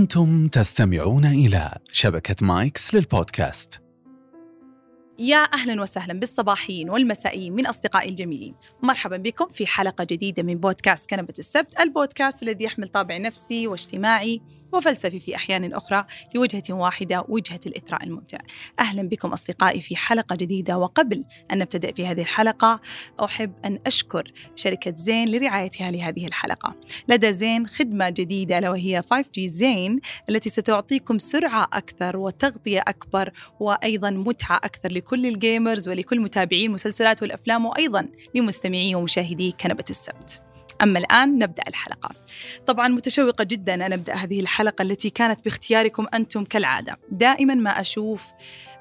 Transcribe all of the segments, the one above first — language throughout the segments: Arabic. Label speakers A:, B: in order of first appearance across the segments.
A: أنتم تستمعون إلى شبكة مايكس للبودكاست.
B: يا أهلا وسهلا بالصباحيين والمسائيين من أصدقائي الجميلين، مرحبا بكم في حلقة جديدة من بودكاست كنبة السبت، البودكاست الذي يحمل طابع نفسي واجتماعي وفلسفي في أحيان أخرى لوجهه واحدة وجهة الإثراء الممتع. أهلا بكم أصدقائي في حلقة جديدة وقبل أن نبتدئ في هذه الحلقة أحب أن أشكر شركة زين لرعايتها لهذه الحلقة. لدى زين خدمة جديدة الا وهي 5G زين التي ستعطيكم سرعة أكثر وتغطية أكبر وأيضا متعة أكثر لكل لكل الجيمرز ولكل متابعي المسلسلات والأفلام وأيضا لمستمعي ومشاهدي كنبة السبت أما الآن نبدأ الحلقة. طبعا متشوقة جدا أن أبدأ هذه الحلقة التي كانت باختياركم أنتم كالعادة. دائما ما أشوف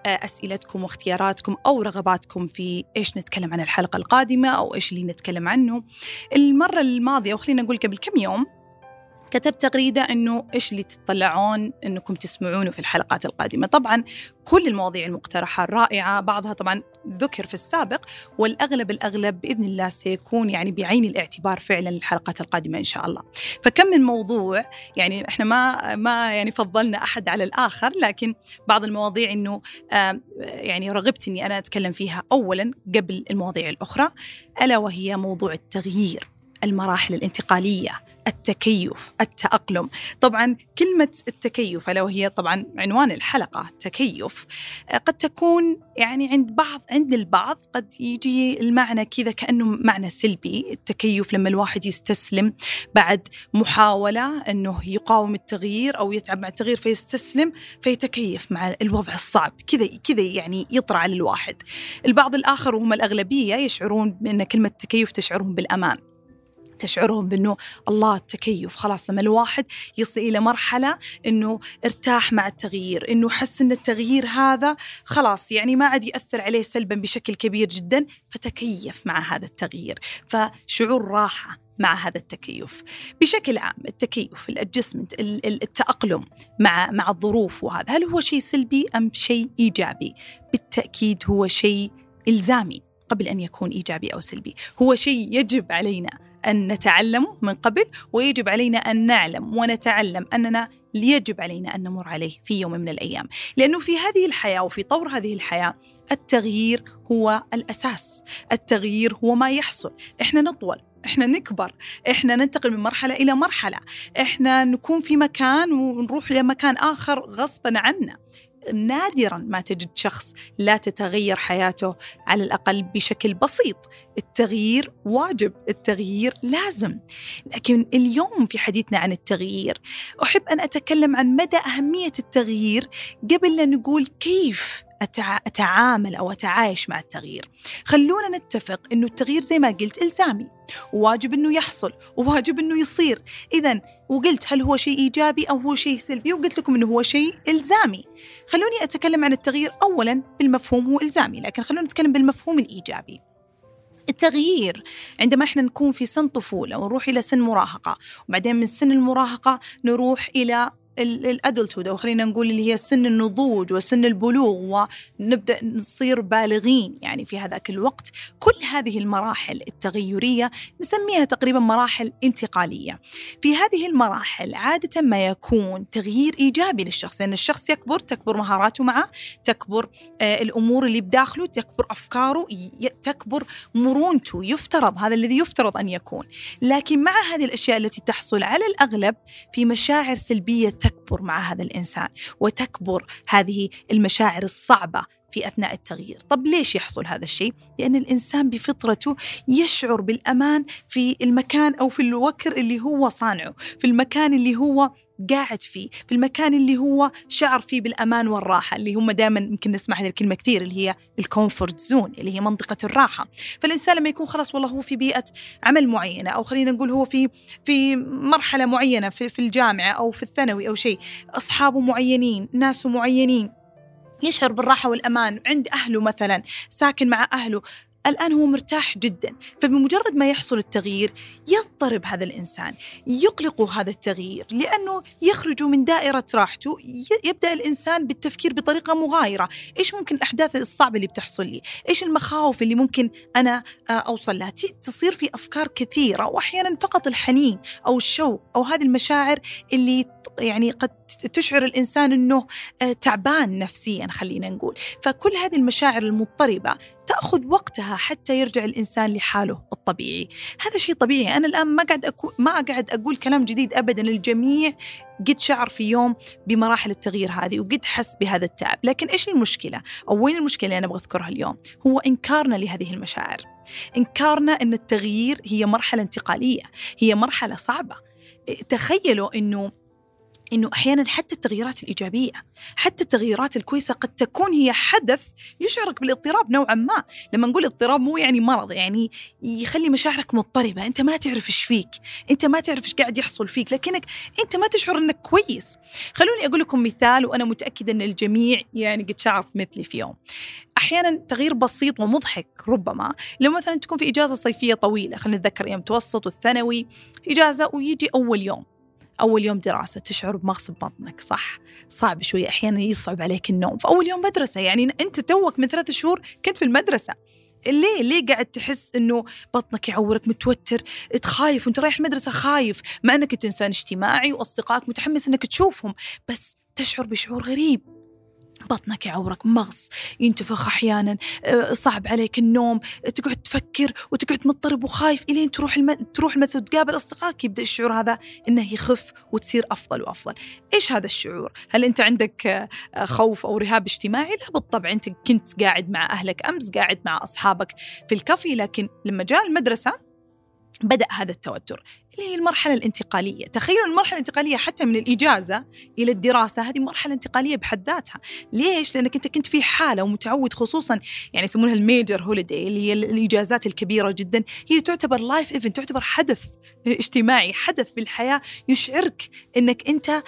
B: آه، أسئلتكم واختياراتكم أو رغباتكم في إيش نتكلم عن الحلقة القادمة أو إيش اللي نتكلم عنه. المرة الماضية وخلينا نقول قبل كم يوم كتبت تغريدة أنه إيش اللي تطلعون أنكم تسمعونه في الحلقات القادمة. طبعا كل المواضيع المقترحة رائعة بعضها طبعا ذكر في السابق والأغلب الأغلب بإذن الله سيكون يعني بعين الاعتبار فعلا للحلقات القادمة إن شاء الله. فكم من موضوع يعني إحنا ما ما يعني فضلنا أحد على الآخر لكن بعض المواضيع أنه يعني رغبت أني أنا أتكلم فيها أولا قبل المواضيع الأخرى ألا وهي موضوع التغيير. المراحل الانتقالية التكيف التأقلم. طبعا كلمة التكيف ألا وهي طبعا عنوان الحلقة تكيف قد تكون يعني عند بعض عند البعض قد يجي المعنى كذا كأنه معنى سلبي. التكيف لما الواحد يستسلم بعد محاولة أنه يقاوم التغيير أو يتعب مع التغيير فيستسلم فيتكيف مع الوضع الصعب. كذا كذا يعني يطرع على الواحد. البعض الآخر وهم الأغلبية يشعرون بأن كلمة تكيف تشعرهم بالأمان. تشعرهم بأنه الله التكيف خلاص لما الواحد يصل إلى مرحلة أنه ارتاح مع التغيير أنه حس أن التغيير هذا خلاص يعني ما عاد يأثر عليه سلبا بشكل كبير جدا فتكيف مع هذا التغيير. فشعور راحة مع هذا التكيف. بشكل عام التكيف الادجستمنت التأقلم مع مع الظروف وهذا هل هو شيء سلبي أم شيء إيجابي؟ بالتأكيد هو شيء إلزامي قبل أن يكون إيجابي أو سلبي. هو شيء يجب علينا أن نتعلمه من قبل ويجب علينا أن نعلم ونتعلم أننا يجب علينا أن نمر عليه في يوم من الأيام. لأنه في هذه الحياة وفي طور هذه الحياة التغيير هو الأساس. التغيير هو ما يحصل. إحنا نطول إحنا نكبر إحنا ننتقل من مرحلة إلى مرحلة. إحنا نكون في مكان ونروح لمكان آخر غصبا عنا. نادرا ما تجد شخص لا تتغير حياته على الأقل بشكل بسيط، التغيير واجب، التغيير لازم. لكن اليوم في حديثنا عن التغيير، أحب أن أتكلم عن مدى أهمية التغيير قبل لا نقول كيف أتعامل أو أتعايش مع التغيير. خلونا نتفق أنه التغيير زي ما قلت إلزامي. واجب أنه يحصل وواجب أنه يصير. إذا وقلت هل هو شيء إيجابي أو هو شيء سلبي؟ وقلت لكم أنه هو شيء إلزامي. خلوني أتكلم عن التغيير أولا بالمفهوم هو إلزامي لكن خلونا نتكلم بالمفهوم الإيجابي. التغيير عندما إحنا نكون في سن طفولة ونروح إلى سن مراهقة وبعدين من سن المراهقة نروح إلى الأدلتود أو خلينا نقول اللي هي سن النضوج وسن البلوغ ونبدأ نصير بالغين يعني في هذاك الوقت. كل هذه المراحل التغيرية نسميها تقريبا مراحل انتقالية. في هذه المراحل عادة ما يكون تغيير إيجابي للشخص لأن الشخص يكبر تكبر مهاراته معه تكبر آه الأمور اللي بداخله تكبر أفكاره تكبر مرونته يفترض هذا الذي يفترض أن يكون. لكن مع هذه الأشياء التي تحصل على الأغلب في مشاعر سلبية تكبر مع هذا الإنسان وتكبر هذه المشاعر الصعبة في أثناء التغيير، طب ليش يحصل هذا الشيء؟ لأن الإنسان بفطرته يشعر بالأمان في المكان أو في الوكر اللي هو صانعه، في المكان اللي هو قاعد فيه، في المكان اللي هو شعر فيه بالأمان والراحة، اللي هم دائما يمكن نسمع هذه الكلمة كثير اللي هي ال comfort zone، اللي هي منطقة الراحة، فالإنسان لما يكون خلاص والله هو في بيئة عمل معينة أو خلينا نقول هو في في مرحلة معينة في, في الجامعة أو في الثانوي أو شيء، أصحابه معينين، ناسه معينين، يشعر بالراحة والأمان. عند أهله مثلا ساكن مع أهله الآن هو مرتاح جدا. فبمجرد ما يحصل التغيير يضطرب هذا الإنسان يقلق هذا التغيير لأنه يخرج من دائرة راحته. يبدأ الإنسان بالتفكير بطريقة مغايرة. إيش ممكن الأحداث الصعبة اللي بتحصل لي؟ إيش المخاوف اللي ممكن أنا أوصل لها؟ تصير في أفكار كثيرة وأحيانا فقط الحنين أو الشوق أو هذه المشاعر اللي يعني قد تشعر الإنسان إنه آه، تعبان نفسيا خلينا نقول. فكل هذه المشاعر المضطربة تأخذ وقتها حتى يرجع الإنسان لحاله الطبيعي. هذا شيء طبيعي. أنا الآن ما قاعد أكو ما قاعد أقول كلام جديد ابدا. الجميع قد شعر في يوم بمراحل التغيير هذه وقد حس بهذا التعب. لكن إيش المشكلة؟ أو وين المشكلة اللي أنا أبغى أذكرها اليوم؟ هو إنكارنا لهذه المشاعر. إنكارنا إن التغيير هي مرحلة انتقالية هي مرحلة صعبة. تخيلوا إنه إنه أحيانا حتى التغييرات الإيجابية حتى التغييرات الكويسة قد تكون هي حدث يشعرك بالاضطراب نوعا ما. لما نقول اضطراب مو يعني مرض يعني يخلي مشاعرك مضطربة. أنت ما تعرف إيش فيك أنت ما تعرف إيش قاعد يحصل فيك لكنك أنت ما تشعر إنك كويس. خلوني أقول لكم مثال وأنا متأكدة إن الجميع يعني قد شعر مثلي في يوم. أحيانا تغيير بسيط ومضحك ربما. لما مثلا تكون في إجازة صيفية طويلة خلينا نتذكر أيام متوسط والثانوي إجازة ويجي أول يوم. أول يوم دراسة تشعر بمغص ببطنك صح؟ صعب شوي أحيانا يصعب عليك النوم. فأول يوم مدرسة يعني أنت توك من ثلاثة شهور كنت في المدرسة. ليه؟ ليه قاعد تحس إنه بطنك يعورك متوتر؟ تخايف وأنت رايح المدرسة خايف مع إنك انت إنسان اجتماعي وأصدقائك متحمس إنك تشوفهم بس تشعر بشعور غريب. بطنك يعورك مغص ينتفخ أحيانا آه، صعب عليك النوم تقعد تفكر وتقعد مضطرب وخايف إلين تروح الم... تروح المدرسة وتقابل أصدقائك يبدأ الشعور هذا إنه يخف وتصير أفضل وأفضل. إيش هذا الشعور؟ هل أنت عندك آه، خوف أو رهاب اجتماعي؟ لا بالطبع أنت كنت قاعد مع أهلك أمس قاعد مع أصحابك في الكافي لكن لما جاء المدرسة بدأ هذا التوتر اللي هي المرحلة الانتقالية. تخيلوا المرحلة الانتقالية حتى من الإجازة إلى الدراسة هذه مرحلة انتقالية بحد ذاتها. ليش؟ لأنك أنت كنت في حالة ومتعود خصوصا يعني يسمونها ال major holiday اللي هي الإجازات الكبيرة جدا. هي تعتبر life event تعتبر حدث اجتماعي حدث في الحياة يشعرك أنك أنت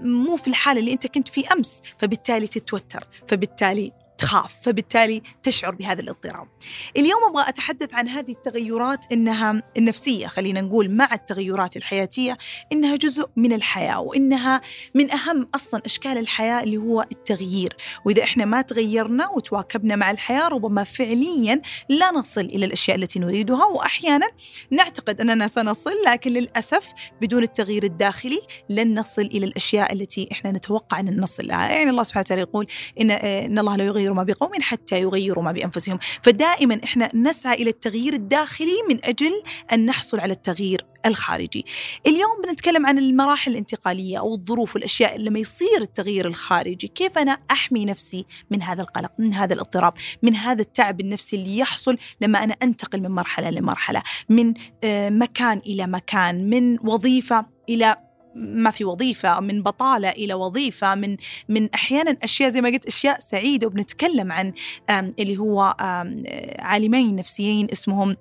B: مو في الحالة اللي أنت كنت في أمس فبالتالي تتوتر فبالتالي تخاف فبالتالي تشعر بهذا الاضطراب. اليوم أبغى أتحدث عن هذه التغيرات إنها النفسية خلينا نقول مع التغيرات الحياتية إنها جزء من الحياة وإنها من أهم أصلا أشكال الحياة اللي هو التغيير. وإذا إحنا ما تغيرنا وتواكبنا مع الحياة ربما فعليا لا نصل إلى الأشياء التي نريدها وأحيانا نعتقد أننا سنصل لكن للأسف بدون التغيير الداخلي لن نصل إلى الأشياء التي إحنا نتوقع أن نصل لها يعني الله سبحانه وتعالى يقول إن, إن الله لا يغير يغيروا ما بقوم حتى يغيروا ما بأنفسهم، فدائما إحنا نسعى إلى التغيير الداخلي من أجل أن نحصل على التغيير الخارجي. اليوم بنتكلم عن المراحل الانتقالية أو الظروف والأشياء لما يصير التغيير الخارجي، كيف أنا أحمي نفسي من هذا القلق، من هذا الاضطراب، من هذا التعب النفسي اللي يحصل لما أنا أنتقل من مرحلة لمرحلة، من آه، مكان إلى مكان، من وظيفة إلى ما في وظيفة من بطالة إلى وظيفة من من أحيانا أشياء زي ما قلت أشياء سعيدة. وبنتكلم عن اللي هو عالمين نفسيين اسمهم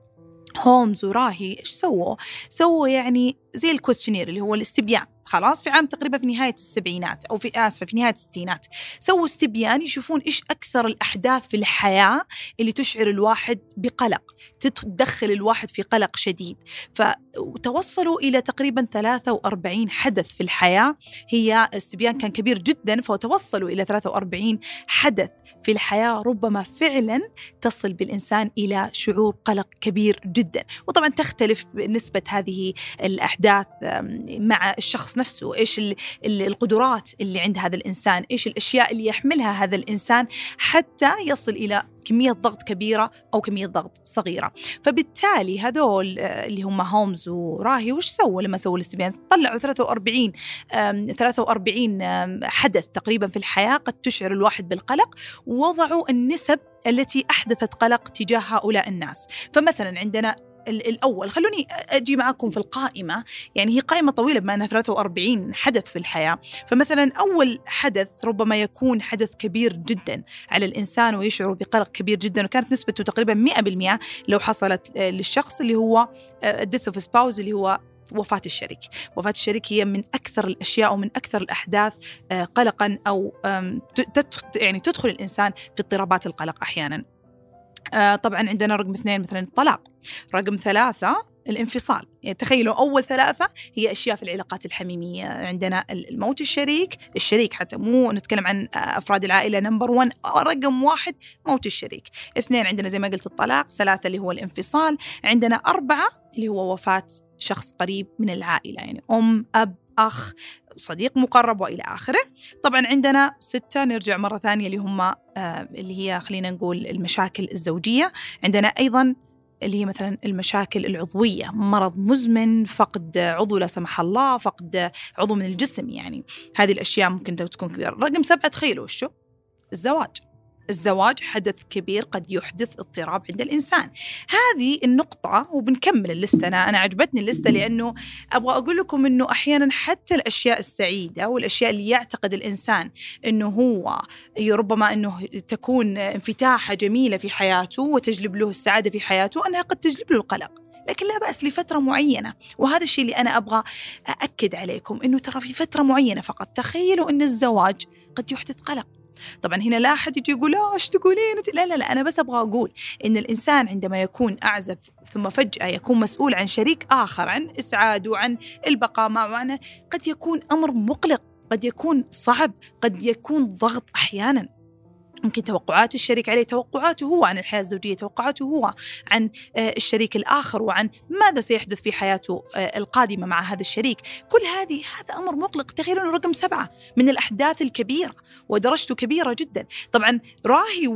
B: هولمز وراهي. إيش سووا؟ سووا يعني زي الكوستشنير اللي هو الاستبيان. خلاص في عام تقريبا في نهاية السبعينات أو في آسفة في نهاية الستينات. سووا استبيان يشوفون إيش أكثر الأحداث في الحياة اللي تشعر الواحد بقلق تدخل الواحد في قلق شديد. فتوصلوا إلى تقريبا 43 حدث في الحياة. هي استبيان كان كبير جدا فتوصلوا إلى 43 حدث في الحياة. ربما فعلا تصل بالإنسان إلى شعور قلق كبير جدا. وطبعا تختلف نسبة هذه الأحداث مع الشخص نفسه إيش القدرات اللي عند هذا الإنسان إيش الأشياء اللي يحملها هذا الإنسان حتى يصل إلى كمية ضغط كبيرة أو كمية ضغط صغيرة. فبالتالي هذول آه، اللي هم هومز وراهي وش سووا لما سووا الاستبيان؟ طلعوا 43 43 حدث تقريبا في الحياة قد تشعر الواحد بالقلق ووضعوا النسب التي أحدثت قلق تجاه هؤلاء الناس. فمثلا عندنا الأول. خلوني أجي معكم في القائمة. يعني هي قائمة طويلة بما أنها 43 حدث في الحياة. فمثلا أول حدث ربما يكون حدث كبير جدا على الإنسان ويشعر بقلق كبير جدا وكانت نسبته تقريبا 100% لو حصلت للشخص اللي هو ال death of spouse اللي هو وفاة الشريك. وفاة الشريك هي من أكثر الأشياء ومن أكثر الأحداث آه، قلقا أو يعني تدخل الإنسان في اضطرابات القلق أحيانا. آه طبعا عندنا رقم اثنين مثلا الطلاق رقم ثلاثة الانفصال. يعني تخيلوا أول ثلاثة هي أشياء في العلاقات الحميمية. عندنا الموت الشريك الشريك حتى مو نتكلم عن أفراد العائلة number 1 رقم واحد موت الشريك. اثنين عندنا زي ما قلت الطلاق ثلاثة اللي هو الانفصال عندنا أربعة اللي هو وفاة شخص قريب من العائلة يعني أم أب أخ صديق مقرب وإلى آخره. طبعا عندنا ستة نرجع مرة ثانية اللي هم آه اللي هي خلينا نقول المشاكل الزوجية، عندنا أيضا اللي هي مثلا المشاكل العضوية، مرض مزمن، فقد عضو لا سمح الله، فقد عضو من الجسم يعني، هذه الأشياء ممكن تكون كبيرة. رقم سبعة تخيلوا وشو؟ الزواج. الزواج حدث كبير قد يحدث اضطراب عند الإنسان. هذه النقطة وبنكمل اللستة أنا أنا عجبتني اللستة لأنه أبغى أقول لكم إنه أحيانا حتى الأشياء السعيدة والأشياء اللي يعتقد الإنسان إنه هو ربما إنه تكون انفتاحة جميلة في حياته وتجلب له السعادة في حياته أنها قد تجلب له القلق. لكن لا بأس لفترة معينة وهذا الشيء اللي أنا أبغى أأكد عليكم إنه ترى في فترة معينة فقط تخيلوا أن الزواج قد يحدث قلق طبعا هنا لا أحد يجي يقول لا إيش تقولين؟ لا لا لا أنا بس أبغى أقول إن الإنسان عندما يكون أعزب ثم فجأة يكون مسؤول عن شريك آخر عن إسعاده عن البقاء معه قد يكون أمر مقلق قد يكون صعب قد يكون ضغط أحيانا. ممكن توقعات الشريك عليه توقعاته هو عن الحياة الزوجية توقعاته هو عن الشريك الآخر وعن ماذا سيحدث في حياته القادمة مع هذا الشريك. كل هذه هذا أمر مقلق تخيلوا رقم سبعة من الأحداث الكبيرة ودرجته كبيرة جدا. طبعا راهي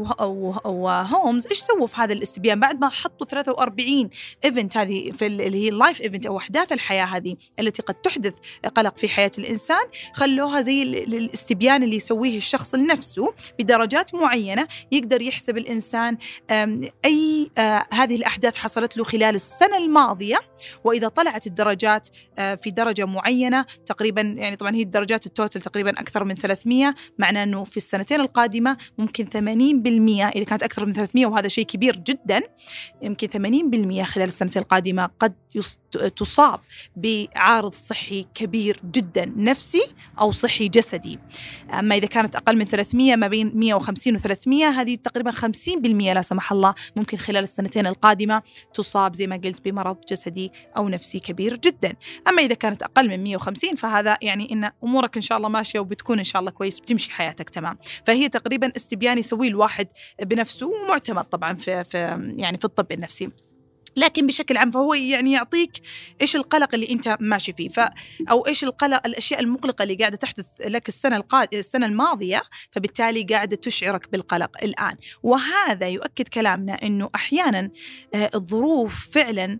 B: وهومز إيش سووا في هذا الاستبيان بعد ما حطوا 43 event هذه في اللي هي ال life event أو أحداث الحياة هذه التي قد تحدث قلق في حياة الإنسان خلوها زي الاستبيان اللي يسويه الشخص لنفسه بدرجات معينة يقدر يحسب الإنسان أي هذه الأحداث حصلت له خلال السنة الماضية وإذا طلعت الدرجات في درجة معينة تقريبا يعني طبعا هي الدرجات التوتل تقريبا أكثر من 300 معناه أنه في السنتين القادمة ممكن 80% إذا كانت أكثر من 300 وهذا شيء كبير جدا يمكن 80% خلال السنتين القادمة قد تصاب بعارض صحي كبير جدا نفسي أو صحي جسدي. أما إذا كانت أقل من 300 ما بين 150 و300 هذه تقريبا 50% لا سمح الله ممكن خلال السنتين القادمة تصاب زي ما قلت بمرض جسدي أو نفسي كبير جدا. أما إذا كانت أقل من 150 فهذا يعني إن أمورك إن شاء الله ماشية وبتكون إن شاء الله كويس بتمشي حياتك تمام. فهي تقريبا استبيان يسويه الواحد بنفسه ومعتمد طبعا في, في يعني في الطب النفسي. لكن بشكل عام فهو يعني يعطيك إيش القلق اللي أنت ماشي فيه. ف أو إيش القلق الأشياء المقلقة اللي قاعدة تحدث لك السنة القاد... السنة الماضية فبالتالي قاعدة تشعرك بالقلق الآن. وهذا يؤكد كلامنا إنه أحيانا الظروف فعلا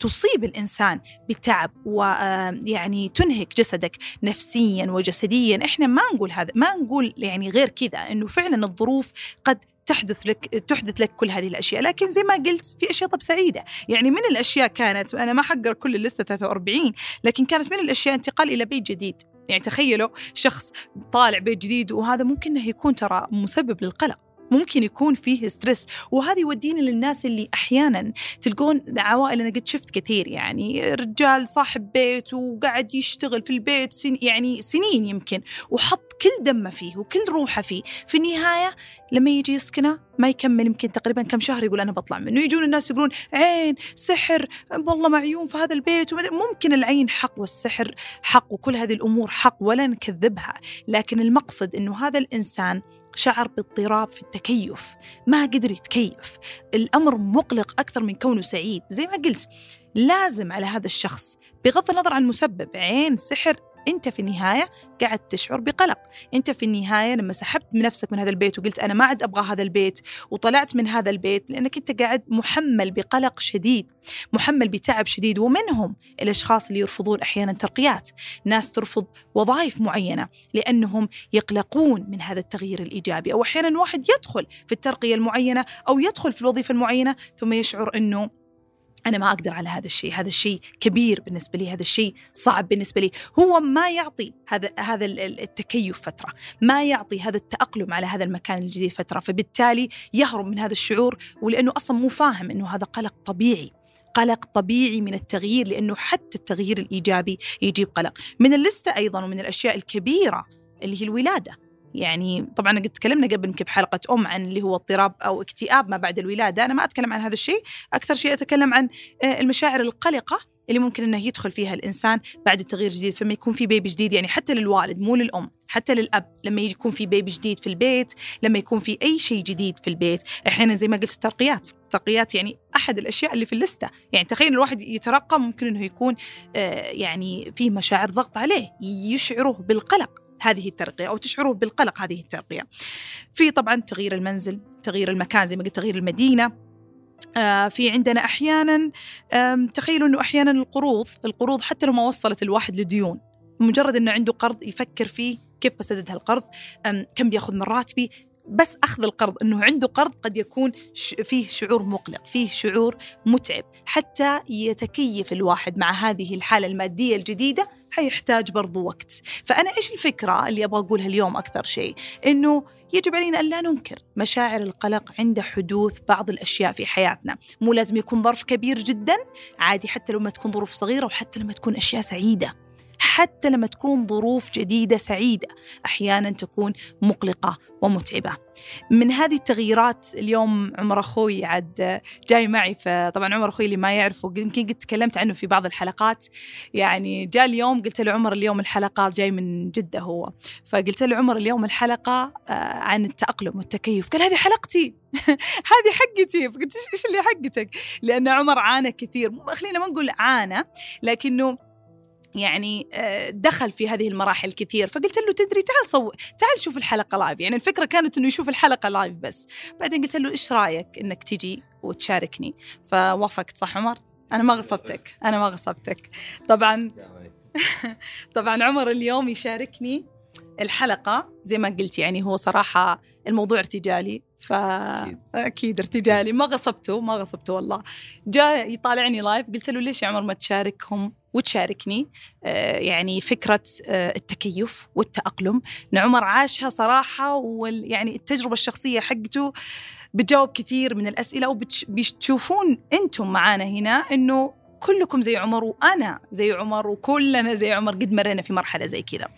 B: تصيب الإنسان بتعب ويعني تنهك جسدك نفسيا وجسديا. إحنا ما نقول هذا ما نقول يعني غير كذا إنه فعلا الظروف قد تحدث لك تحدث لك كل هذه الأشياء. لكن زي ما قلت في أشياء طب سعيدة. يعني من الأشياء كانت أنا ما حقر كل اللسته 43 لكن كانت من الأشياء انتقال إلى بيت جديد. يعني تخيلوا شخص طالع بيت جديد وهذا ممكن إنه يكون ترى مسبب للقلق. ممكن يكون فيه ستريس وهذا يوديني للناس اللي أحيانا تلقون عوائل أنا قد شفت كثير. يعني رجال صاحب بيت وقاعد يشتغل في البيت سن يعني سنين يمكن. وحط كل دمه فيه وكل روحه فيه. في النهاية لما يجي يسكنه ما يكمل يمكن تقريبا كم شهر يقول أنا بطلع منه. يجون الناس يقولون عين سحر والله معيون في هذا البيت ممكن العين حق والسحر حق وكل هذه الأمور حق ولا نكذبها لكن المقصد إنه هذا الإنسان شعر باضطراب في التكيف ما قدر يتكيف. الأمر مقلق أكثر من كونه سعيد. زي ما قلت لازم على هذا الشخص بغض النظر عن مسبب عين سحر انت في النهاية قاعد تشعر بقلق. انت في النهاية لما سحبت من نفسك من هذا البيت وقلت أنا ما عاد أبغى هذا البيت وطلعت من هذا البيت لأنك أنت قاعد محمل بقلق شديد محمل بتعب شديد ومنهم الأشخاص اللي يرفضون أحيانا ترقيات. ناس ترفض وظائف معينة لأنهم يقلقون من هذا التغيير الإيجابي. أو أحيانا واحد يدخل في الترقية المعينة أو يدخل في الوظيفة المعينة ثم يشعر إنه أنا ما أقدر على هذا الشيء، هذا الشيء كبير بالنسبة لي، هذا الشيء صعب بالنسبة لي، هو ما يعطي هذا هذا التكيف فترة، ما يعطي هذا التأقلم على هذا المكان الجديد فترة، فبالتالي يهرب من هذا الشعور ولأنه أصلا مو فاهم أنه هذا قلق طبيعي. قلق طبيعي من التغيير لأنه حتى التغيير الإيجابي يجيب قلق. من اللستة أيضا ومن الأشياء الكبيرة اللي هي الولادة. يعني طبعا قد تكلمنا قبل في حلقة أم عن اللي هو اضطراب أو اكتئاب ما بعد الولادة. أنا ما أتكلم عن هذا الشيء أكثر شيء أتكلم عن المشاعر القلقة اللي ممكن إنه يدخل فيها الإنسان بعد التغيير الجديد. فلما يكون في بيبي جديد يعني حتى للوالد مو للأم حتى للأب لما يكون في بيبي جديد في البيت لما يكون في أي شيء جديد في البيت. أحيانا زي ما قلت الترقيات الترقيات يعني أحد الأشياء اللي في اللستة. يعني تخيل الواحد يترقى ممكن إنه يكون آه يعني فيه مشاعر ضغط عليه يشعره بالقلق. هذه الترقية أو تشعره بالقلق هذه الترقية. في طبعا تغيير المنزل تغيير المكان زي ما قلت تغيير المدينة. آه في عندنا أحيانا تخيلوا إنه أحيانا القروض القروض حتى لو ما وصلت الواحد لديون مجرد إنه عنده قرض يفكر فيه كيف بسدد هالقرض كم بيأخذ من راتبي. بس أخذ القرض إنه عنده قرض قد يكون فيه شعور مقلق فيه شعور متعب حتى يتكيف الواحد مع هذه الحالة المادية الجديدة حيحتاج برضو وقت. فأنا إيش الفكرة اللي أبغى أقولها اليوم أكثر شيء؟ إنه يجب علينا أن لا ننكر مشاعر القلق عند حدوث بعض الأشياء في حياتنا. مو لازم يكون ظرف كبير جدا عادي حتى لما تكون ظروف صغيرة وحتى لما تكون أشياء سعيدة. حتى لما تكون ظروف جديدة سعيدة أحيانا تكون مقلقة ومتعبة. من هذه التغييرات اليوم عمر أخوي عاد جاي معي فطبعا عمر أخوي اللي ما يعرفه يمكن قد تكلمت عنه في بعض الحلقات. يعني جاء اليوم قلت له عمر اليوم الحلقة جاي من جدة هو. فقلت له عمر اليوم الحلقة آه، عن التأقلم والتكيف. قال هذه حلقتي. هذه حقتي. فقلت إيش اللي حقتك؟ لأن عمر عانى كثير. خلينا ما نقول عانى لكنه يعني آه، دخل في هذه المراحل كثير. فقلت له تدري تعال صو تعال شوف الحلقة live يعني الفكرة كانت إنه يشوف الحلقة live بس. بعدين قلت له إيش رأيك إنك تجي وتشاركني؟ فوافقت صح عمر؟ أنا ما غصبتك. أنا ما غصبتك. طبعا طبعا عمر اليوم يشاركني الحلقة زي ما قلت يعني هو صراحة الموضوع ارتجالي فأكيد ارتجالي. ما غصبته ما غصبته والله. جاء يطالعني لايف قلت له ليش يا عمر ما تشاركهم؟ وتشاركني آه، يعني فكرة آه، التكيف والتأقلم. عمر عاشها صراحة ويعني التجربة الشخصية حقته بتجاوب كثير من الأسئلة وبتشوفون أنتم معانا هنا إنه كلكم زي عمر وأنا زي عمر وكلنا زي عمر قد مرينا في مرحلة زي كذا.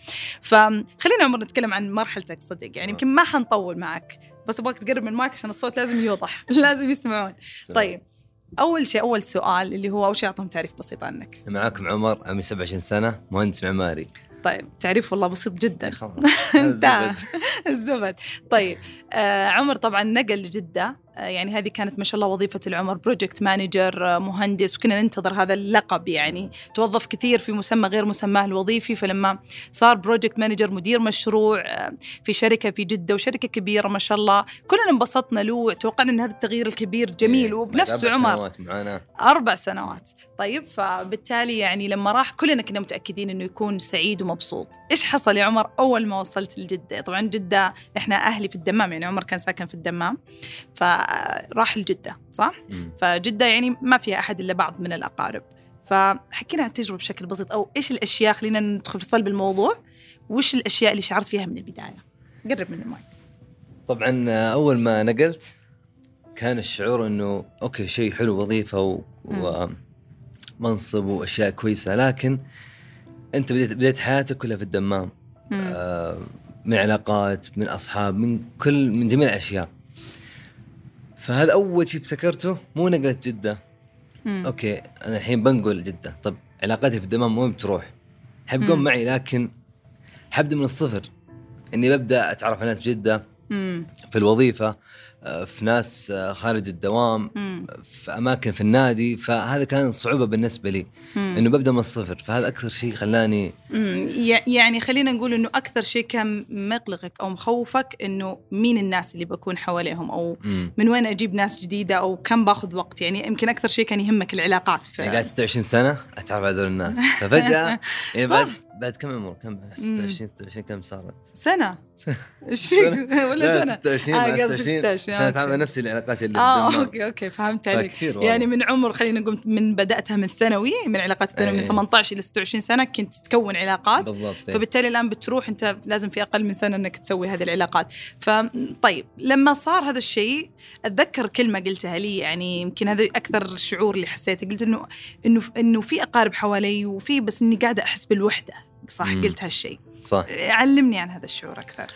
B: فخلينا عمر نتكلم عن مرحلتك صدق يعني يمكن ما حنطول معك بس أبغاك تقرب من المايك عشان الصوت لازم يوضح. لازم يسمعون. طيب أول شيء أول سؤال اللي هو أول شيء أعطهم تعريف بسيط عنك.
C: معاكم عمر عمري 27 سنة مهندس معماري.
B: طيب تعريف والله بسيط جدا. الزبد. الزبد. طيب آه عمر طبعا نقل لجدة. يعني هذه كانت ما شاء الله وظيفة العمر project manager آه، مهندس وكنا ننتظر هذا اللقب يعني. توظف كثير في مسمى غير مسماه الوظيفي فلما صار project manager مدير مشروع آه، في شركة في جدة وشركة كبيرة ما شاء الله كلنا انبسطنا له وتوقعنا إن هذا التغيير الكبير جميل إيه، وبنفس عمر أربع
C: سنوات معنا
B: أربع سنوات. طيب فبالتالي يعني لما راح كلنا كنا متأكدين إنه يكون سعيد ومبسوط. إيش حصل يا عمر أول ما وصلت لجدة؟ طبعا جدة إحنا أهلي في الدمام يعني عمر كان ساكن في الدمام. ف راح لجدة صح؟ فجدة يعني ما فيها أحد إلا بعض من الأقارب. فحكينا عن التجربة بشكل بسيط أو إيش الأشياء خلينا ندخل في صلب الموضوع وش الأشياء اللي شعرت فيها من البداية؟ قرب من المايك.
C: طبعا أول ما نقلت كان الشعور إنه أوكي شيء حلو وظيفة ومنصب وأشياء كويسة. لكن أنت بديت بديت حياتك كلها في الدمام. آه من علاقات من أصحاب من كل من جميع الأشياء. فهذا أول شيء افتكرته مو نقلة جدة مم. أوكي أنا الحين بنقل جدة طب علاقاتي في الدمام وين بتروح؟ حيبقون معي لكن حبدا من الصفر إني ببدأ أتعرف على ناس في جدة مم. في الوظيفة في ناس آه، خارج الدوام مم. في أماكن في النادي فهذا كان صعوبة بالنسبة لي مم. إنه ببدأ من الصفر فهذا أكثر شيء خلاني
B: مم. يعني خلينا نقول إنه أكثر شيء كان مقلقك أو مخوفك إنه مين الناس اللي بكون حواليهم أو مم. من وين أجيب ناس جديدة أو كم باخذ وقت يعني يمكن أكثر شيء كان يهمك العلاقات
C: ف... يعني قاعد 26 سنة أتعرف على هذول الناس ففجأة يعني بعد بعد كم عمر كم 26 26 كم صارت؟
B: سنة إيش فيك؟ ولا
C: سنة؟ 26
B: آه
C: 26 عشان اتعامل نفس العلاقات اللي
B: آه أوكي أوكي فهمت عليك. يعني من عمر خلينا نقول من بدأتها من ثانوي من علاقات الثانوي من 18 إلى 26 سنة كنت تكون علاقات. بالضبط فبالتالي الآن بتروح أنت لازم في أقل من سنة إنك تسوي هذه العلاقات. فطيب لما صار هذا الشيء أتذكر كلمة قلتها لي يعني يمكن هذا أكثر الشعور اللي حسيته. قلت إنه إنه إنه في أقارب حوالي وفي بس إني قاعدة أحس بالوحدة صح؟ مم. قلت هالشيء.
C: صح
B: علمني عن هذا الشعور أكثر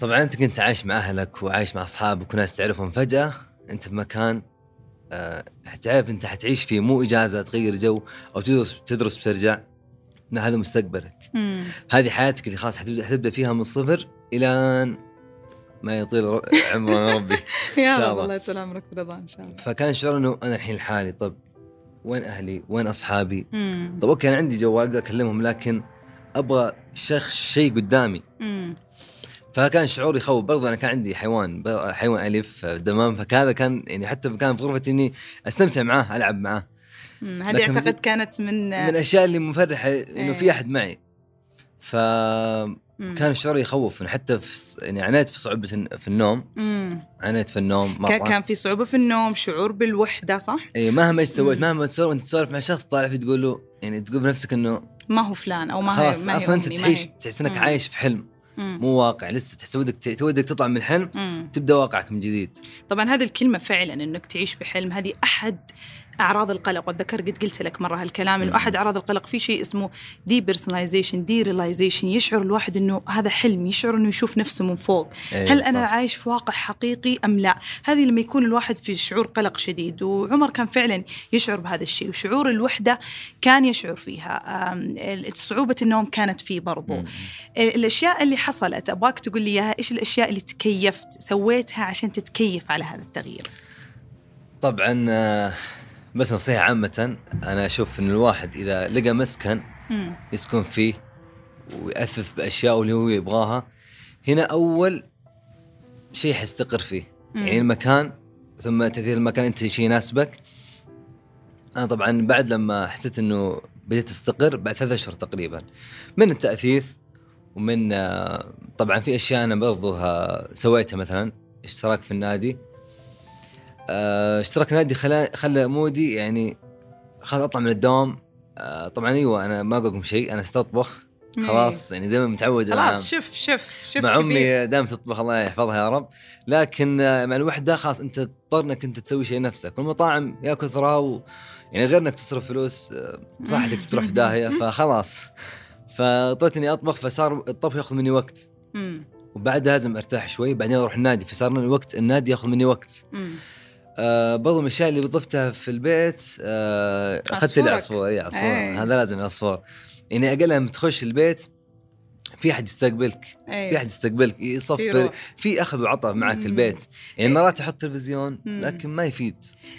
C: طبعا أنت كنت عايش مع أهلك وعايش مع أصحابك وناس تعرفهم فجأة أنت في مكان آه، تعرف أنت حتعيش فيه مو إجازة تغير جو أو تدرس تدرس وترجع هذا مستقبلك
B: مم.
C: هذه حياتك اللي خلاص حتبدأ حتبدأ فيها من الصفر إلى ما يطيل عمرنا ربي
B: يا رب
C: الله.
B: الله يطول عمرك برضا إن شاء الله
C: فكان شعور إنه أنا الحين لحالي طب وين أهلي؟ وين أصحابي؟
B: مم.
C: طب أوكي أنا عندي جوال أقدر أكلمهم لكن أبغى شخص شيء قدامي
B: مم.
C: فكان شعور يخوف برضه أنا كان عندي حيوان حيوان اليف دمام فهذا كان يعني حتى كان في غرفتي إني أستمتع معاه ألعب معاه.
B: هذه
C: أعتقد
B: كانت من
C: من الأشياء اللي مفرحة إنه
B: إيه.
C: في أحد معي فكان
B: مم.
C: الشعور يخوف حتى في يعني عانيت في صعوبة في النوم
B: مم.
C: عانيت في النوم مره
B: كان كان في صعوبة في النوم شعور بالوحدة صح
C: اي مهما إيش سويت. مهما تسولف انت تسولف مع شخص طالع فيه تقول له يعني تقول بنفسك إنه
B: ما هو فلان أو ما هي
C: خلاص
B: ما هي
C: أصلا
B: أنت ما
C: تعيش تحس
B: إنك.
C: عايش في حلم
B: مم.
C: مو واقع لسه تحس ودك ت- ودك تطلع من الحلم
B: مم.
C: تبدأ واقعك من جديد
B: طبعا هذه الكلمة فعلا إنك تعيش بحلم هذه أحد أعراض القلق وأتذكر قد قلت لك مرة هالكلام
C: إنه.
B: أحد أعراض القلق في شيء اسمه depersonalization derealization يشعر الواحد إنه هذا حلم يشعر إنه يشوف نفسه من فوق
C: إيه،
B: هل أنا
C: صح.
B: عايش في واقع حقيقي أم لا هذه لما يكون الواحد في شعور قلق شديد وعمر كان فعلا يشعر بهذا الشيء وشعور الوحدة كان يشعر فيها صعوبة النوم كانت فيه برضو
C: مم.
B: الأشياء اللي حصلت أبغاك تقول لي إياها إيش الأشياء اللي تكيفت سويتها عشان تتكيف على هذا التغيير
C: طبعا آه، بس نصيحة عامة أنا أشوف إن الواحد إذا لقى مسكن. يسكن فيه ويأثث بأشياء اللي هو يبغاها هنا أول شيء حيستقر فيه
B: مم.
C: يعني المكان ثم تأثير المكان أنت شيء يناسبك أنا طبعا بعد لما حسيت إنه بديت أستقر بعد ثلاثة أشهر تقريبا من التأثيث ومن آه، طبعا في أشياء أنا برضو سويتها مثلا اشتراك في النادي آه، اشتراك نادي خلى خلى مودي يعني خلاص أطلع من الدوام. آه، طبعا أيوه أنا ما أقول لكم شيء أنا استطبخ. خلاص يعني زي ما متعود.
B: خلاص شف شف شف
C: مع
B: كبير.
C: امي دائما تطبخ الله يحفظها يا رب. لكن آه، مع الوحدة خلاص أنت تضطر إنك أنت تسوي شيء نفسك والمطاعم يا كثرها و... يعني غير إنك تصرف فلوس آه، صحتك بتروح في داهية. فخلاص. فاضطريت اني أطبخ فصار الطبخ يأخذ مني وقت. وبعدها لازم أرتاح شوي. بعدين أروح النادي فصار لي وقت النادي يأخذ مني وقت. آه برضو من الأشياء اللي ضفتها في البيت آه أخذت لي
B: عصفورك.
C: عصفور اي عصفور
B: إيه.
C: هذا لازم عصفور يعني أقل لما تخش البيت في أحد يستقبلك.
B: أيه.
C: في أحد يستقبلك يصفر. في أخذ وعطاء معك
B: مم.
C: البيت. يعني مرات أحط تلفزيون
B: مم.
C: لكن ما يفيد.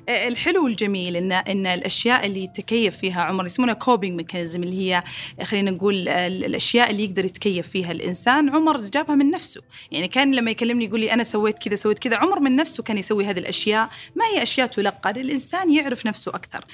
B: آه، الحلو والجميل إن إن الأشياء اللي يتكيف فيها عمر يسمونها coping mechanism اللي هي خلينا نقول الأشياء اللي يقدر يتكيف فيها الإنسان عمر جابها من نفسه. يعني كان لما يكلمني يقول لي أنا سويت كذا سويت كذا عمر من نفسه كان يسوي هذه الأشياء. ما هي أشياء تلقى؟ الانسان يعرف نفسه أكثر.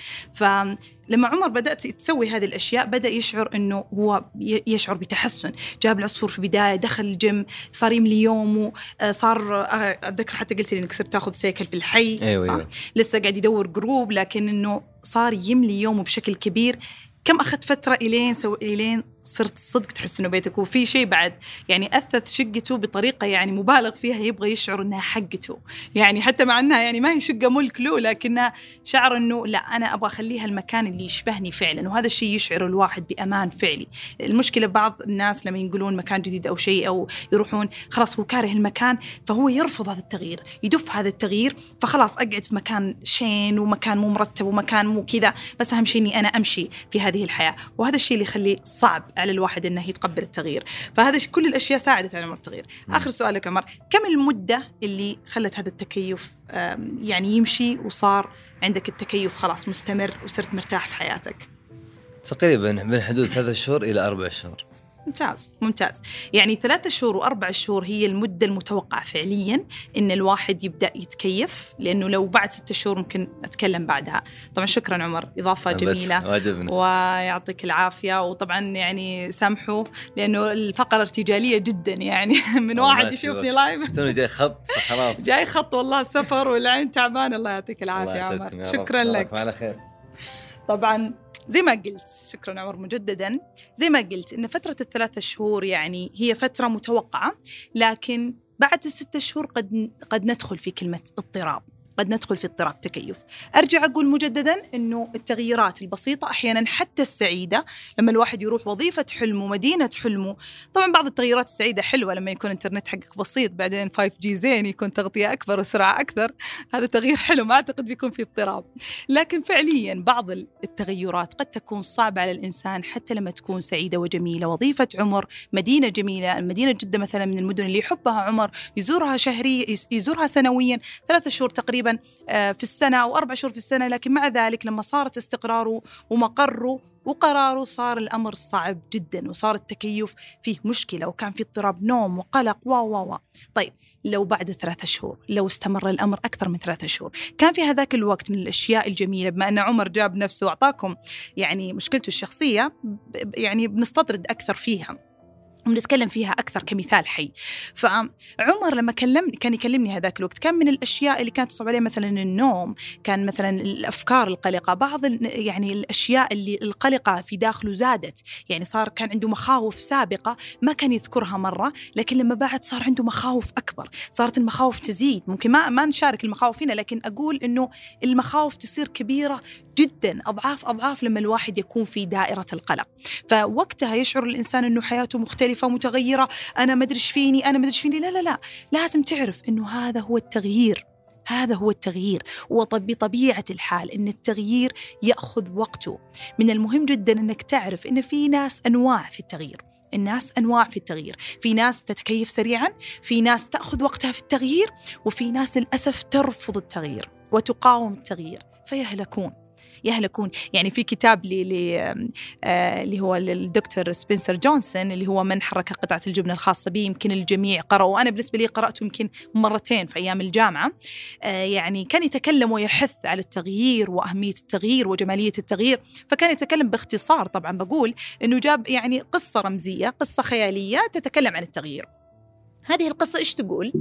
B: فلما عمر بدأت تسوي هذه الأشياء بدأ يشعر إنه هو يشعر بتحسن. جاب العصفور في البداية دخل الجيم صار يملي يومه آه، صار آه، أتذكر حتى قلت لي إنك صرت تاخذ cycle في الحي
C: أيوه
B: صح؟
C: أيوه
B: لسه قاعد يدور group لكن إنه صار يملي يومه بشكل كبير. كم أخذت فترة إلين سو... إلين صرت صدق تحس إنه بيتك وفي شيء بعد يعني أثث شقته بطريقة يعني مبالغ فيها يبغى يشعر إنها حقته. يعني حتى مع إنها يعني ما هي شقة ملك له لكنها شعر إنه لا أنا أبغى أخليها المكان اللي يشبهني فعلا. وهذا الشيء يشعر الواحد بأمان فعلي. المشكلة بعض الناس لما ينقلون مكان جديد أو شيء أو يروحون خلاص هو كاره المكان فهو يرفض هذا التغيير. يدف هذا التغيير فخلاص أقعد في مكان شين ومكان مو مرتب ومكان مو كذا. بس أهم شيء إني أنا أمشي في هذه الحياة. وهذا الشيء اللي يخليه صعب على الواحد إنه يتقبل التغيير. فهذا كل الأشياء ساعدت على عمر التغيير. آخر سؤال لك عمر كم المدة اللي خلت هذا التكيف يعني يمشي وصار عندك التكيف خلاص مستمر وصرت مرتاح في حياتك؟
C: تقريبا من حدود ثلاثة شهور إلى أربع شهور.
B: ممتاز ممتاز. يعني ثلاثة شهور وأربع شهور هي المدة المتوقعة فعليا إن الواحد يبدأ يتكيف لأنه لو بعد ستة شهور ممكن أتكلم بعدها. طبعا شكرا عمر إضافة جميلة.
C: واجبنا.
B: ويعطيك العافية. وطبعا يعني سامحوا لأنه الفقرة ارتجالية جدا يعني من واحد يشوفني. لايف
C: توني جاي خط خلاص.
B: جاي خط والله سفر والعين تعبان. الله يعطيك العافية
C: الله
B: عمر. شكرا لك.
C: على خير
B: طبعا زي ما قلت شكرا عمر مجددا. زي ما قلت إن فترة الثلاثة شهور يعني هي فترة متوقعة لكن بعد الستة شهور قد قد ندخل في كلمة اضطراب. قد ندخل في اضطراب تكيف. أرجع أقول مجددا أنه التغييرات البسيطة أحيانا حتى السعيدة لما الواحد يروح وظيفة حلمه مدينة حلمه طبعا بعض التغييرات السعيدة حلوة لما يكون الإنترنت حقك بسيط بعدين 5G زين يكون تغطية أكبر وسرعة أكثر. هذا تغيير حلو ما أعتقد بيكون في اضطراب. لكن فعليا بعض التغيرات قد تكون صعبة على الإنسان حتى لما تكون سعيدة وجميلة. وظيفة عمر مدينة جميلة مدينة جدة مثلا من المدن اللي يحبها عمر يزورها شهريا يزورها سنويا ثلاثة شهور تقريبا آه، في السنة أو أربع شهور في السنة. لكن مع ذلك لما صارت استقراره ومقره وقراره صار الأمر صعب جدا وصار التكيف فيه مشكلة وكان في اضطراب نوم وقلق و و و. طيب لو بعد ثلاثة شهور لو استمر الأمر أكثر من ثلاثة شهور كان في هذاك الوقت من الأشياء الجميلة بما أن عمر جاب نفسه وأعطاكم يعني مشكلته الشخصية يعني بنستطرد أكثر فيها. ونتكلم فيها أكثر كمثال حي. فعمر لما كلم كان يكلمني هذاك الوقت كان من الأشياء اللي كانت تصعب عليه مثلا النوم كان مثلا الأفكار القلقة. بعض يعني الأشياء اللي القلقة في داخله زادت. يعني صار كان عنده مخاوف سابقة ما كان يذكرها مرة لكن لما بعد صار عنده مخاوف أكبر. صارت المخاوف تزيد. ممكن ما ما نشارك المخاوف هنا لكن أقول إنه المخاوف تصير كبيرة جدا أضعاف أضعاف لما الواحد يكون في دائرة القلق. فوقتها يشعر الإنسان أنه حياته مختلفة متغيرة أنا ما أدري فيني أنا ما أدري فيني. لا لا لا لازم تعرف أنه هذا هو التغيير. هذا هو التغيير. وبطبيعة الحال أن التغيير يأخذ وقته. من المهم جدا أنك تعرف أن في ناس أنواع في التغيير. الناس أنواع في التغيير، في ناس تتكيف سريعا، في ناس تأخذ وقتها في التغيير، وفي ناس للأسف ترفض التغيير وتقاوم التغيير. فيهلكون. يهلكون. يعني في كتاب آه، اللي هو الدكتور سبنسر جونسون اللي هو من حرك قطعة الجبن الخاصة به يمكن الجميع قرأوا وأنا بالنسبة لي قرأته يمكن مرتين في أيام الجامعة. آه، يعني كان يتكلم ويحث على التغيير وأهمية التغيير وجمالية التغيير. فكان يتكلم باختصار طبعا بقول أنه جاب يعني قصة رمزية قصة خيالية تتكلم عن التغيير. هذه القصة إيش تقول؟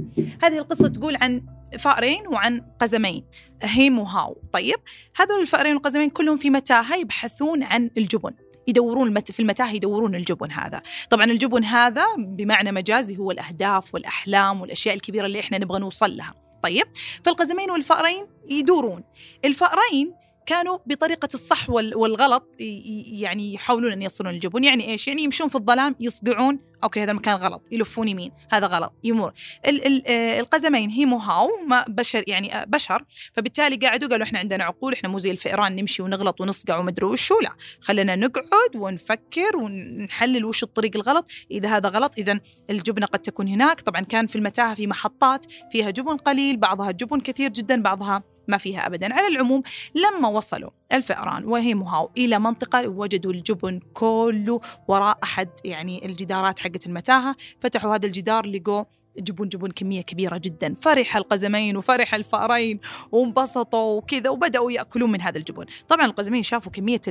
B: هذه القصة تقول عن فأرين وعن قزمين. هيم وهاو. طيب هذول الفأرين والقزمين كلهم في متاهة يبحثون عن الجبن. يدورون في المتاهة يدورون الجبن هذا. طبعا الجبن هذا بمعنى مجازي هو الأهداف والأحلام والأشياء الكبيرة اللي إحنا نبغى نوصل لها. طيب فالقزمين والفأرين يدورون. الفأرين كانوا بطريقة الصح والغلط يعني يحاولون أن يصلون الجبن يعني إيش؟ يعني يمشون في الظلام يصقعون. أوكي هذا المكان غلط. يلفون يمين هذا غلط. يمر. ال ال آه، القزمين هي هاو ما بشر يعني آه، بشر. فبالتالي قعدوا قالوا إحنا عندنا عقول إحنا مو زي الفئران نمشي ونغلط ونصقع ومدري وشو. لا. خلينا نقعد ونفكر ونحلل وش الطريق الغلط. إذا هذا غلط اذا الجبنة قد تكون هناك. طبعا كان في المتاهة في محطات فيها جبن قليل بعضها جبن كثير جدا بعضها ما فيها ابدا. على العموم لما وصلوا الفئران وهي مهاو إلى منطقة وجدوا الجبن كله وراء أحد يعني الجدارات حقت المتاهة فتحوا هذا الجدار لقوا جبن جبن كمية كبيرة جدا. فرح القزمين وفرح الفأرين وانبسطوا وكذا وبدأوا يأكلون من هذا الجبن. طبعا القزمين شافوا كمية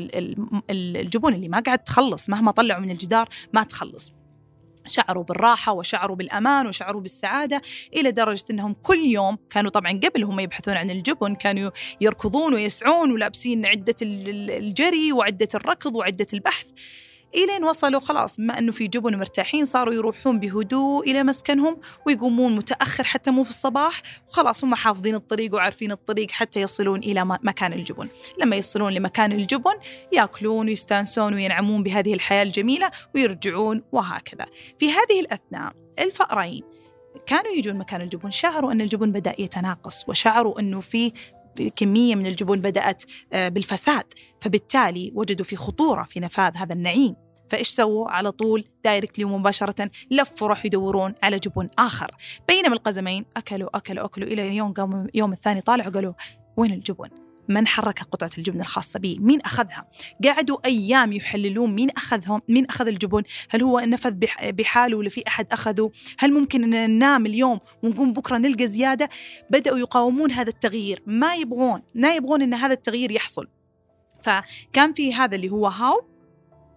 B: الجبن اللي ما قاعد تخلص. مهما طلعوا من الجدار ما تخلص. شعروا بالراحة وشعروا بالأمان وشعروا بالسعادة إلى درجة أنهم كل يوم كانوا طبعا قبل هم يبحثون عن الجبن كانوا يركضون ويسعون ولابسين عدة الجري وعدة الركض وعدة البحث. إلين وصلوا خلاص بما أنه في جبن مرتاحين صاروا يروحون بهدوء إلى مسكنهم ويقومون متأخر حتى مو في الصباح. وخلاص هم حافظين الطريق وعارفين الطريق حتى يصلون إلى مكان الجبن. لما يصلون لمكان الجبن يأكلون ويستانسون وينعمون بهذه الحياة الجميلة ويرجعون وهكذا. في هذه الأثناء الفأرين كانوا يجون مكان الجبن شعروا أن الجبن بدأ يتناقص وشعروا أنه في كمية من الجبن بدأت آه، بالفساد فبالتالي وجدوا في خطورة في نفاذ هذا النعيم. فإيش سووا؟ على طول دايركتلي مباشرة لفوا راحوا يدورون على جبن آخر. بينما القزمين أكلوا أكلوا أكلوا إلى يوم قاموا يوم الثاني طالعوا قالوا وين الجبن؟ من حرك قطعة الجبن الخاصة به مين أخذها؟ قعدوا أيام يحللون مين أخذهم مين أخذ الجبن؟ هل هو نفذ بحاله ولا في أحد أخذه؟ هل ممكن أن ننام اليوم ونقوم بكرة نلقى زيادة؟ بدأوا يقاومون هذا التغيير. ما يبغون ما يبغون أن هذا التغيير يحصل. فكان في هذا اللي هو هاو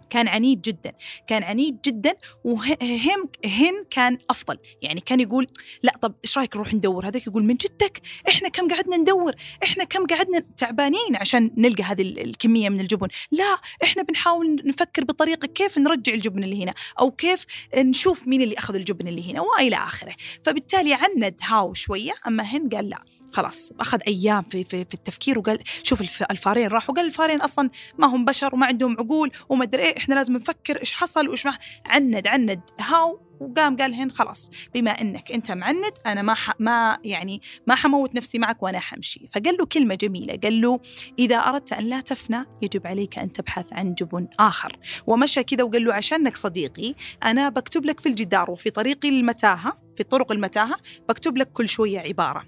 B: كان عنيد جدا كان عنيد جدا وهم هن كان أفضل. يعني كان يقول لا طب إيش رأيك نروح ندور؟ هذاك يقول من جدك؟ إحنا كم قعدنا ندور؟ إحنا كم قعدنا تعبانين عشان نلقى هذه الكمية من الجبن. لا إحنا بنحاول نفكر بطريقة كيف نرجع الجبن اللي هنا أو كيف نشوف مين اللي أخذ الجبن اللي هنا وإلى آخره. فبالتالي عند هاو شوية أما هن قال لا. خلاص أخذ أيام في في, في التفكير وقال شوف الف- الفارين راحوا قال الفارين أصلا ما هم بشر وما عندهم عقول وما أدري إيه إحنا لازم نفكر إيش حصل وإيش ما عند عند هاو وقام قال هن خلاص بما إنك أنت معند أنا ما. ما يعني ما حموت نفسي معك وأنا حمشي فقال له كلمة جميلة قال له إذا أردت أن لا تفنى يجب عليك أن تبحث عن جبن آخر ومشى كذا وقال له عشانك صديقي أنا بكتب لك في الجدار وفي طريق المتاهة في طرق المتاهة بكتب لك كل شوية عبارة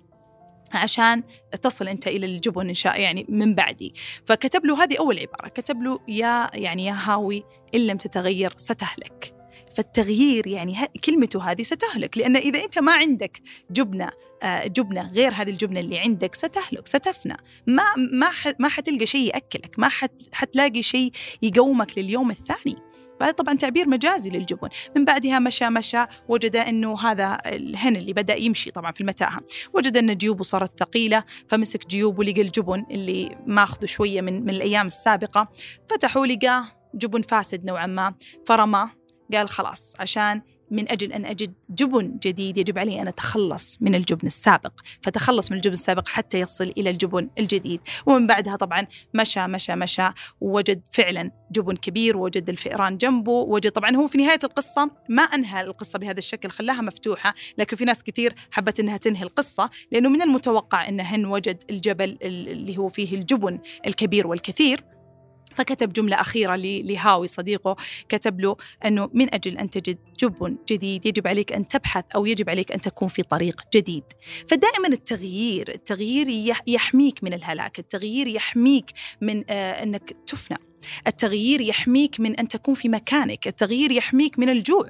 B: عشان تصل انت إلى الجبن إن شاء يعني من بعدي. فكتب له هذه أول عبارة كتب له يا يعني يا هاوي إن لم تتغير ستهلك. فالتغيير يعني كلمته هذه ستهلك لأن إذا أنت ما عندك جبنة آه، جبنة غير هذه الجبنة اللي عندك ستهلك ستفنى. ما ما حتلقى شيء يأكلك ما حت حتلاقي شيء يقومك لليوم الثاني. هذا طبعا تعبير مجازي للجبن. من بعدها مشى مشى وجد إنه هذا الهن اللي بدأ يمشي طبعا في المتاهة. وجد إن جيوبه صارت ثقيلة فمسك جيوبه لقى الجبن اللي ماخذه شوية من من الأيام السابقة. فتحوا لقاه جبن فاسد نوعا ما فرماه قال خلاص عشان من أجل أن أجد جبن جديد يجب علي أن أتخلص من الجبن السابق فتخلص من الجبن السابق حتى يصل إلى الجبن الجديد. ومن بعدها طبعا مشى مشى مشى ووجد فعلا جبن كبير وجد الفئران جنبه وجد طبعا هو في نهاية القصة ما أنهى القصة بهذا الشكل خلاها مفتوحة لكن في ناس كثير حبت أنها تنهي القصة لأنه من المتوقع أن هن وجد الجبل اللي هو فيه الجبن الكبير والكثير. فكتب جملة أخيرة لهاوي صديقه كتب له أنه من أجل أن تجد جبن جديد يجب عليك أن تبحث أو يجب عليك أن تكون في طريق جديد. فدائما التغيير التغيير يح- يحميك من الهلاك التغيير يحميك من آه أنك تفنى. التغيير يحميك من أن تكون في مكانك التغيير يحميك من الجوع.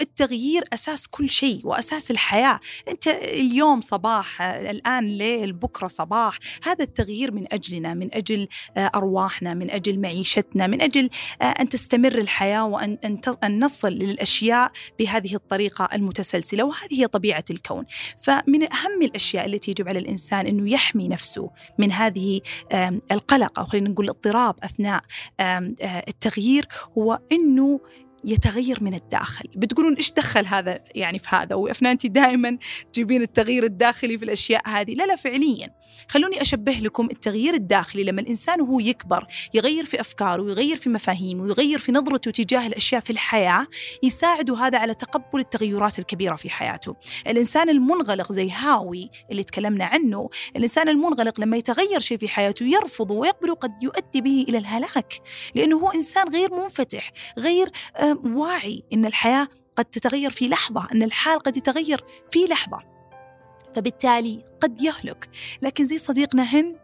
B: التغيير أساس كل شيء وأساس الحياة. أنت اليوم صباح الآن ليل بكرة صباح. هذا التغيير من أجلنا من أجل آه، أرواحنا من أجل معيشتنا من أجل آه، أن تستمر الحياة وأن أن نصل للأشياء بهذه الطريقة المتسلسلة. وهذه هي طبيعة الكون. فمن أهم الأشياء التي يجب على الإنسان أنه يحمي نفسه من هذه القلق أو خلينا نقول الاضطراب أثناء التغيير هو أنه يتغير من الداخل. بتقولون إيش دخل هذا يعني في هذا؟ وافنا انت دائما تجيبين التغيير الداخلي في الأشياء هذه. لا لا فعليا. خلوني أشبه لكم التغيير الداخلي. لما الإنسان وهو يكبر يغير في أفكاره ويغير في مفاهيمه ويغير في نظرته تجاه الأشياء في الحياة يساعده هذا على تقبل التغيرات الكبيرة في حياته. الإنسان المنغلق زي هاوي اللي تكلمنا عنه الإنسان المنغلق لما يتغير شيء في حياته يرفضه ويقبله قد يؤدي به إلى الهلاك لأنه هو إنسان غير منفتح غير واعي إن الحياة قد تتغير في لحظة إن الحال قد يتغير في لحظة. فبالتالي قد يهلك. لكن زي صديقنا هن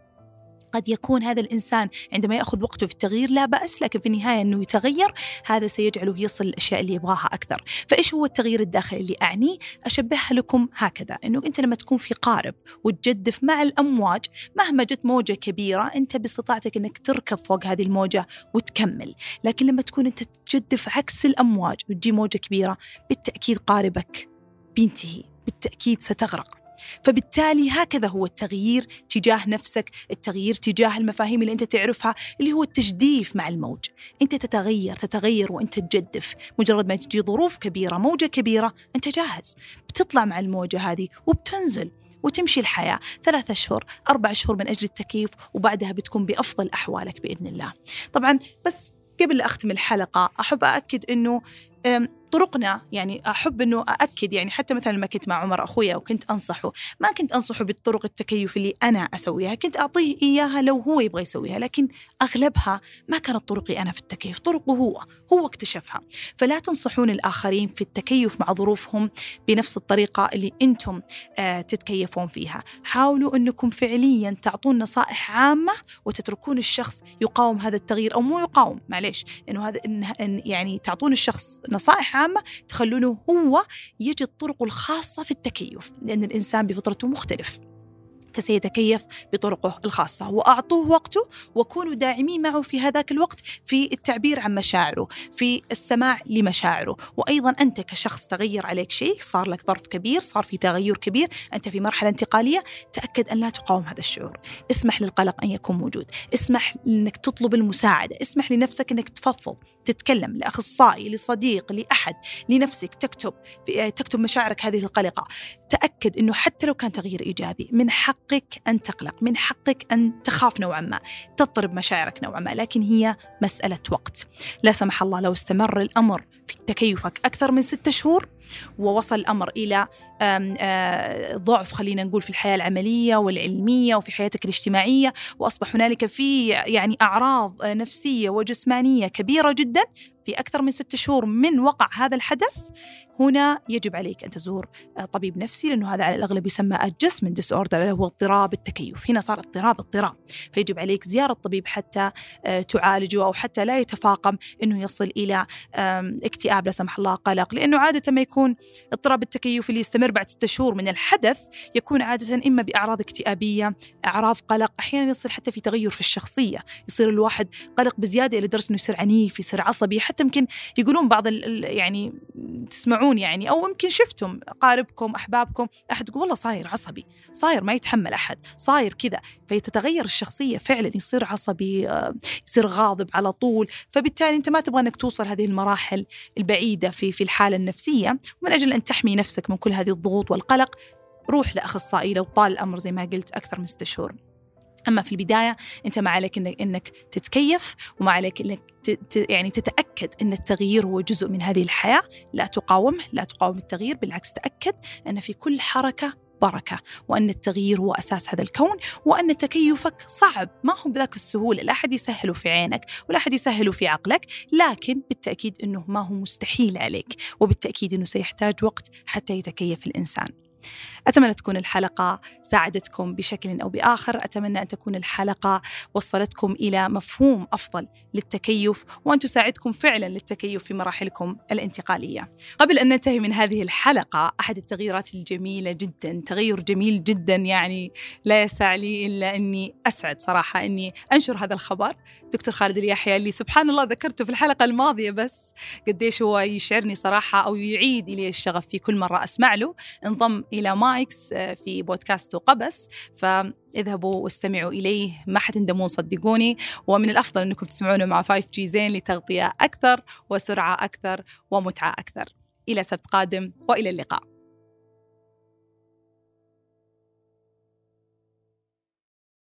B: قد يكون هذا الإنسان عندما يأخذ وقته في التغيير لا بأس لكن في النهاية أنه يتغير هذا سيجعله يصل الأشياء اللي يبغاها أكثر، فإيش هو التغيير الداخلي اللي اعنيه؟ أشبهها لكم هكذا أنه أنت لما تكون في قارب وتجدف مع الأمواج مهما جت موجة كبيرة أنت باستطاعتك أنك تركب فوق هذه الموجة وتكمل، لكن لما تكون أنت تجدف عكس الأمواج وتجي موجة كبيرة بالتأكيد قاربك بينتهي، بالتأكيد ستغرق. فبالتالي هكذا هو التغيير تجاه نفسك التغيير تجاه المفاهيم اللي أنت تعرفها اللي هو التجديف مع الموج. أنت تتغير تتغير وأنت تجدف. مجرد ما تجي ظروف كبيرة موجة كبيرة أنت جاهز. بتطلع مع الموجة هذه وبتنزل وتمشي الحياة. ثلاثة أشهر أربع أشهر من أجل التكييف وبعدها بتكون بأفضل أحوالك بإذن الله. طبعا بس قبل لا أختم الحلقة أحب أأكد أنه طرقنا يعني أحب إنه أأكد يعني حتى مثلا لما كنت مع عمر أخويا وكنت أنصحه ما كنت أنصحه بالطرق التكيف اللي أنا أسويها كنت أعطيه إياها لو هو يبغى يسويها لكن أغلبها ما كانت طرقي أنا في التكيف طرقه هو هو اكتشفها. فلا تنصحون الآخرين في التكيف مع ظروفهم بنفس الطريقة اللي أنتم آه تتكيفون فيها. حاولوا إنكم فعليا تعطون نصائح عامة وتتركون الشخص يقاوم هذا التغيير أو مو يقاوم معليش إنه هذا إن يعني تعطون الشخص نصائح عامة تخلونه هو يجد طرقه الخاصة في التكيف لأن الإنسان بفطرته مختلف. فسيتكيف بطرقه الخاصة. وأعطوه وقته وكونوا داعمين معه في هذاك الوقت في التعبير عن مشاعره في السماع لمشاعره. وأيضا أنت كشخص تغير عليك شيء صار لك ظرف كبير صار في تغير كبير أنت في مرحلة انتقالية تأكد أن لا تقاوم هذا الشعور. اسمح للقلق أن يكون موجود. اسمح أنك تطلب المساعدة. اسمح لنفسك أنك تفضفض تتكلم لأخصائي لصديق لأحد لنفسك. تكتب تكتب مشاعرك هذه القلقة. تأكد أنه حتى لو كان تغيير إيجابي من حق حقك أن تقلق من حقك أن تخاف نوعا ما تضطرب مشاعرك نوعا ما لكن هي مسألة وقت. لا سمح الله لو استمر الأمر في تكيفك أكثر من ستة شهور ووصل الأمر إلى ضعف خلينا نقول في الحياة العملية والعلمية وفي حياتك الاجتماعية وأصبح هنالك في يعني أعراض نفسية وجسمانية كبيرة جدا في أكثر من ستة شهور من وقع هذا الحدث هنا يجب عليك أن تزور طبيب نفسي لأنه هذا على الأغلب يسمى adjustment disorder اللي هو اضطراب التكيف. هنا صار اضطراب اضطراب. فيجب عليك زيارة طبيب حتى تعالجه أو حتى لا يتفاقم أنه يصل إلى اكتئاب لا سمح الله قلق. لأنه عادة ما يكون اضطراب التكيف اللي يستمر بعد ستة شهور من الحدث يكون عادة إما بأعراض اكتئابية أعراض قلق أحيانا يصل حتى في تغير في الشخصية. يصير الواحد قلق بزيادة إلى درجة أنه يصير عنيف يصير عصبي حتى يمكن يقولون بعض يعني تسمعون يعني أو يمكن شفتم أقاربكم أحبابكم أحد يقول والله صاير عصبي صاير ما يتحمل أحد صاير كذا فيتتغير الشخصية فعلا يصير عصبي يصير غاضب على طول فبالتالي أنت ما تبغى أنك توصل هذه المراحل البعيدة في في الحالة النفسية ومن أجل أن تحمي نفسك من كل هذه الضغوط والقلق روح لأخصائي لو طال الأمر زي ما قلت أكثر من ستة شهور. أما في البداية أنت ما عليك انك إنك تتكيف وما عليك إنك يعني تتأكد إن التغيير هو جزء من هذه الحياة. لا تقاومه لا تقاوم التغيير بالعكس تأكد أن في كل حركة بركة وأن التغيير هو أساس هذا الكون وأن تكيفك صعب. ما هو بذاك السهولة؟ لا أحد يسهله في عينك ولا أحد يسهله في عقلك لكن بالتأكيد إنه ما هو مستحيل عليك وبالتأكيد إنه سيحتاج وقت حتى يتكيف الإنسان. أتمنى تكون الحلقة ساعدتكم بشكل أو بآخر. أتمنى أن تكون الحلقة وصلتكم إلى مفهوم أفضل للتكيف وأن تساعدكم فعلا للتكيف في مراحلكم الانتقالية. قبل أن ننتهي من هذه الحلقة أحد التغييرات الجميلة جدا تغير جميل جدا يعني لا يسع لي إلا أني أسعد صراحة أني أنشر هذا الخبر. دكتور خالد اليحيى اللي سبحان الله ذكرته في الحلقة الماضية بس قديش هو يشعرني صراحة أو يعيد لي الشغف في كل مرة أسمع له. انضم إلى مايكس آه، في بودكاست قبس. فاذهبوا واستمعوا إليه ما حتندمون صدقوني. ومن الأفضل أنكم تسمعونه مع 5G زين لتغطية أكثر وسرعة أكثر ومتعة أكثر. إلى سبت قادم وإلى اللقاء.